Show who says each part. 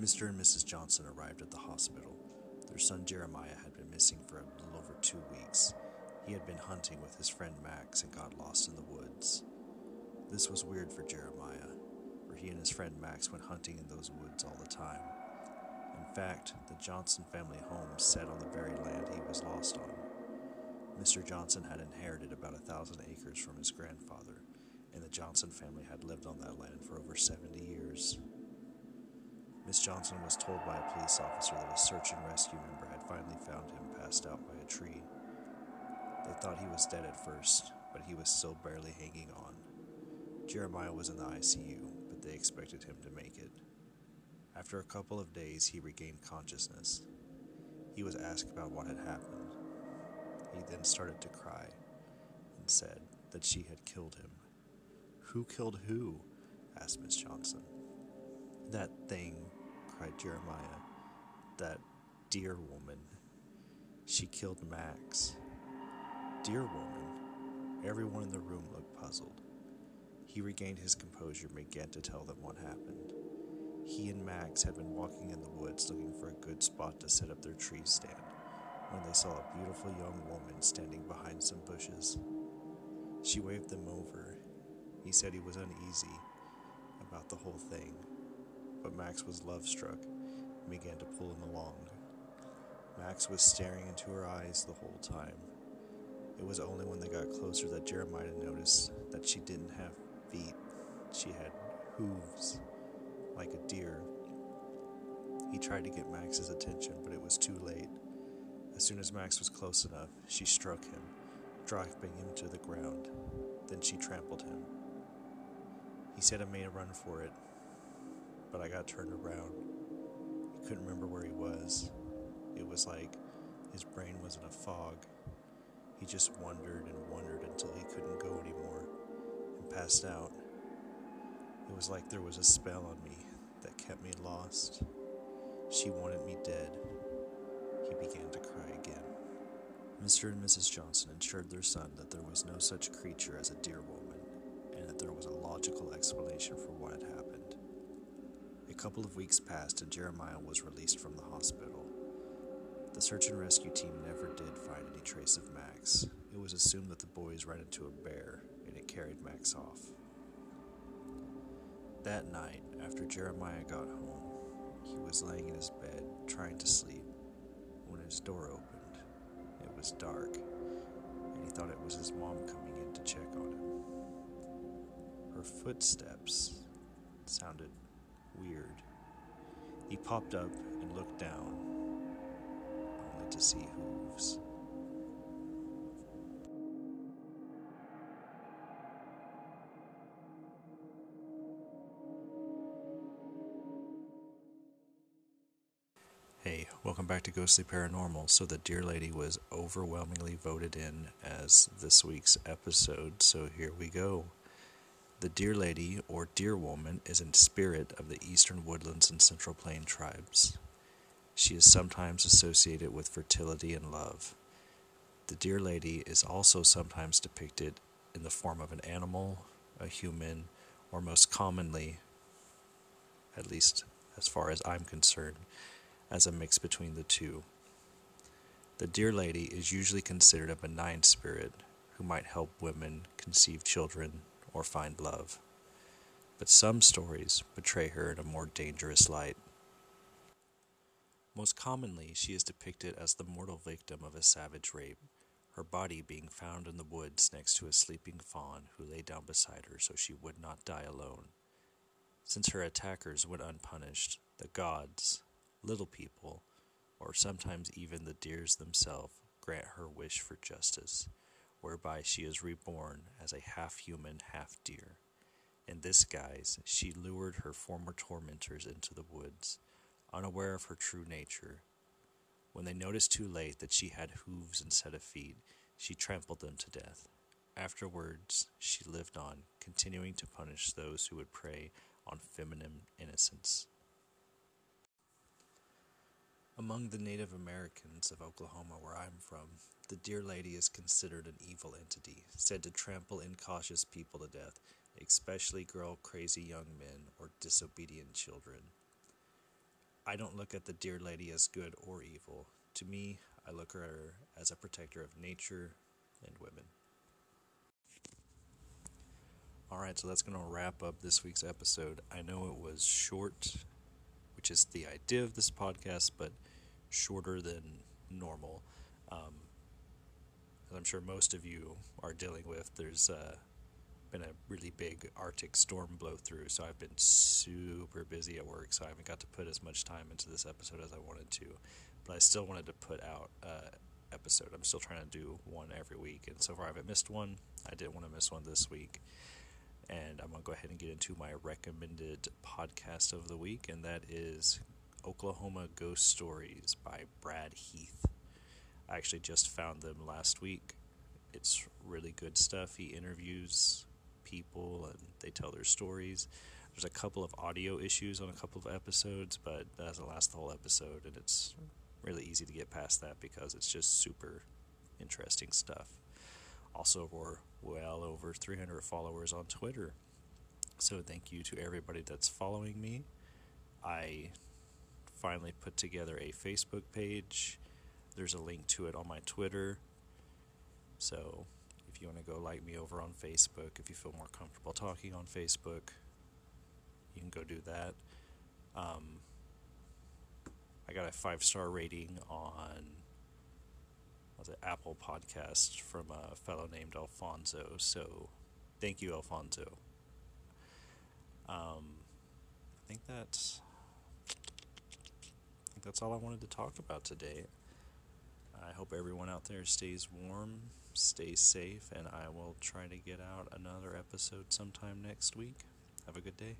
Speaker 1: Mr. and Mrs. Johnson arrived at the hospital. Their son Jeremiah had been missing for a little over two weeks. He had been hunting with his friend Max and got lost in the woods. This was weird for Jeremiah, for he and his friend Max went hunting in those woods all the time. In fact, the Johnson family home sat on the very land he was lost on. Mr. Johnson had inherited about a thousand acres from his grandfather, and the Johnson family had lived on that land for over 70 years. Miss Johnson was told by a police officer that a search and rescue member had finally found him passed out by a tree. They thought he was dead at first, but he was still barely hanging on. Jeremiah was in the ICU, but they expected him to make it. After a couple of days, he regained consciousness. He was asked about what had happened. He then started to cry and said that she had killed him. Who killed who? asked Miss Johnson. That thing cried Jeremiah. That deer woman. She killed Max. Deer woman. Everyone in the room looked puzzled. He regained his composure and began to tell them what happened. He and Max had been walking in the woods looking for a good spot to set up their tree stand when they saw a beautiful young woman standing behind some bushes. She waved them over. He said he was uneasy about the whole thing but Max was love struck and began to pull him along. Max was staring into her eyes the whole time. It was only when they got closer that Jeremiah noticed that she didn't have feet, she had hooves, like a deer. He tried to get Max's attention, but it was too late. As soon as Max was close enough, she struck him, dropping him to the ground. Then she trampled him. He said I made a run for it, but I got turned around. He couldn't remember where he was. It was like his brain was in a fog. He just wondered and wondered until he couldn't go anymore and passed out. It was like there was a spell on me that kept me lost. She wanted me dead. He began to cry again. Mr. and Mrs. Johnson assured their son that there was no such creature as a deer woman and that there was a logical explanation for what had happened couple of weeks passed and Jeremiah was released from the hospital. The search and rescue team never did find any trace of Max. It was assumed that the boys ran into a bear and it carried Max off. That night, after Jeremiah got home, he was laying in his bed trying to sleep when his door opened. It was dark, and he thought it was his mom coming in to check on him. Her footsteps sounded weird. He popped up and looked down, only to see hooves. Hey, welcome back to Ghostly Paranormal. So, the Deer Lady was overwhelmingly voted in as this week's episode, so here we go. The Deer Lady, or Deer Woman, is a spirit of the eastern woodlands and central plain tribes. She is sometimes associated with fertility and love. The Deer Lady is also sometimes depicted in the form of an animal, a human, or most commonly, at least as far as I'm concerned, as a mix between the two. The Deer Lady is usually considered a benign spirit who might help women conceive children or find love. But some stories portray her in a more dangerous light. Most commonly, she is depicted as the mortal victim of a savage rape, her body being found in the woods next to a sleeping fawn who lay down beside her so she would not die alone. Since her attackers went unpunished, the gods, little people, or sometimes even the deers themselves, grant her wish for justice whereby she is reborn as a half human, half deer. In this guise, she lured her former tormentors into the woods, unaware of her true nature. When they noticed too late that she had hooves instead of feet, she trampled them to death. Afterwards, she lived on, continuing to punish those who would prey on feminine innocence. Among the Native Americans of Oklahoma, where I'm from, the Deer Lady is considered an evil entity, said to trample incautious people to death, especially girl crazy young men or disobedient children. I don't look at the Deer Lady as good or evil. To me, I look at her as a protector of nature and women. Alright, so that's going to wrap up this week's episode. I know it was short, which is the idea of this podcast, but shorter than normal. Um, as I'm sure most of you are dealing with, there's uh, been a really big Arctic storm blow through, so I've been super busy at work, so I haven't got to put as much time into this episode as I wanted to. But I still wanted to put out an episode. I'm still trying to do one every week, and so far I haven't missed one. I didn't want to miss one this week. And I'm going to go ahead and get into my recommended podcast of the week, and that is Oklahoma Ghost Stories by Brad Heath. I actually just found them last week. It's really good stuff. He interviews people and they tell their stories. There's a couple of audio issues on a couple of episodes, but that doesn't last the whole episode, and it's really easy to get past that because it's just super interesting stuff. Also, we're well over 300 followers on Twitter. So, thank you to everybody that's following me. I finally put together a Facebook page. There's a link to it on my Twitter. So, if you want to go like me over on Facebook, if you feel more comfortable talking on Facebook, you can go do that. Um, I got a five star rating on was it Apple Podcast from a fellow named Alfonso. So, thank you, Alfonso. Um, I think that's that's all I wanted to talk about today. I hope everyone out there stays warm, stays safe, and I will try to get out another episode sometime next week. Have a good day.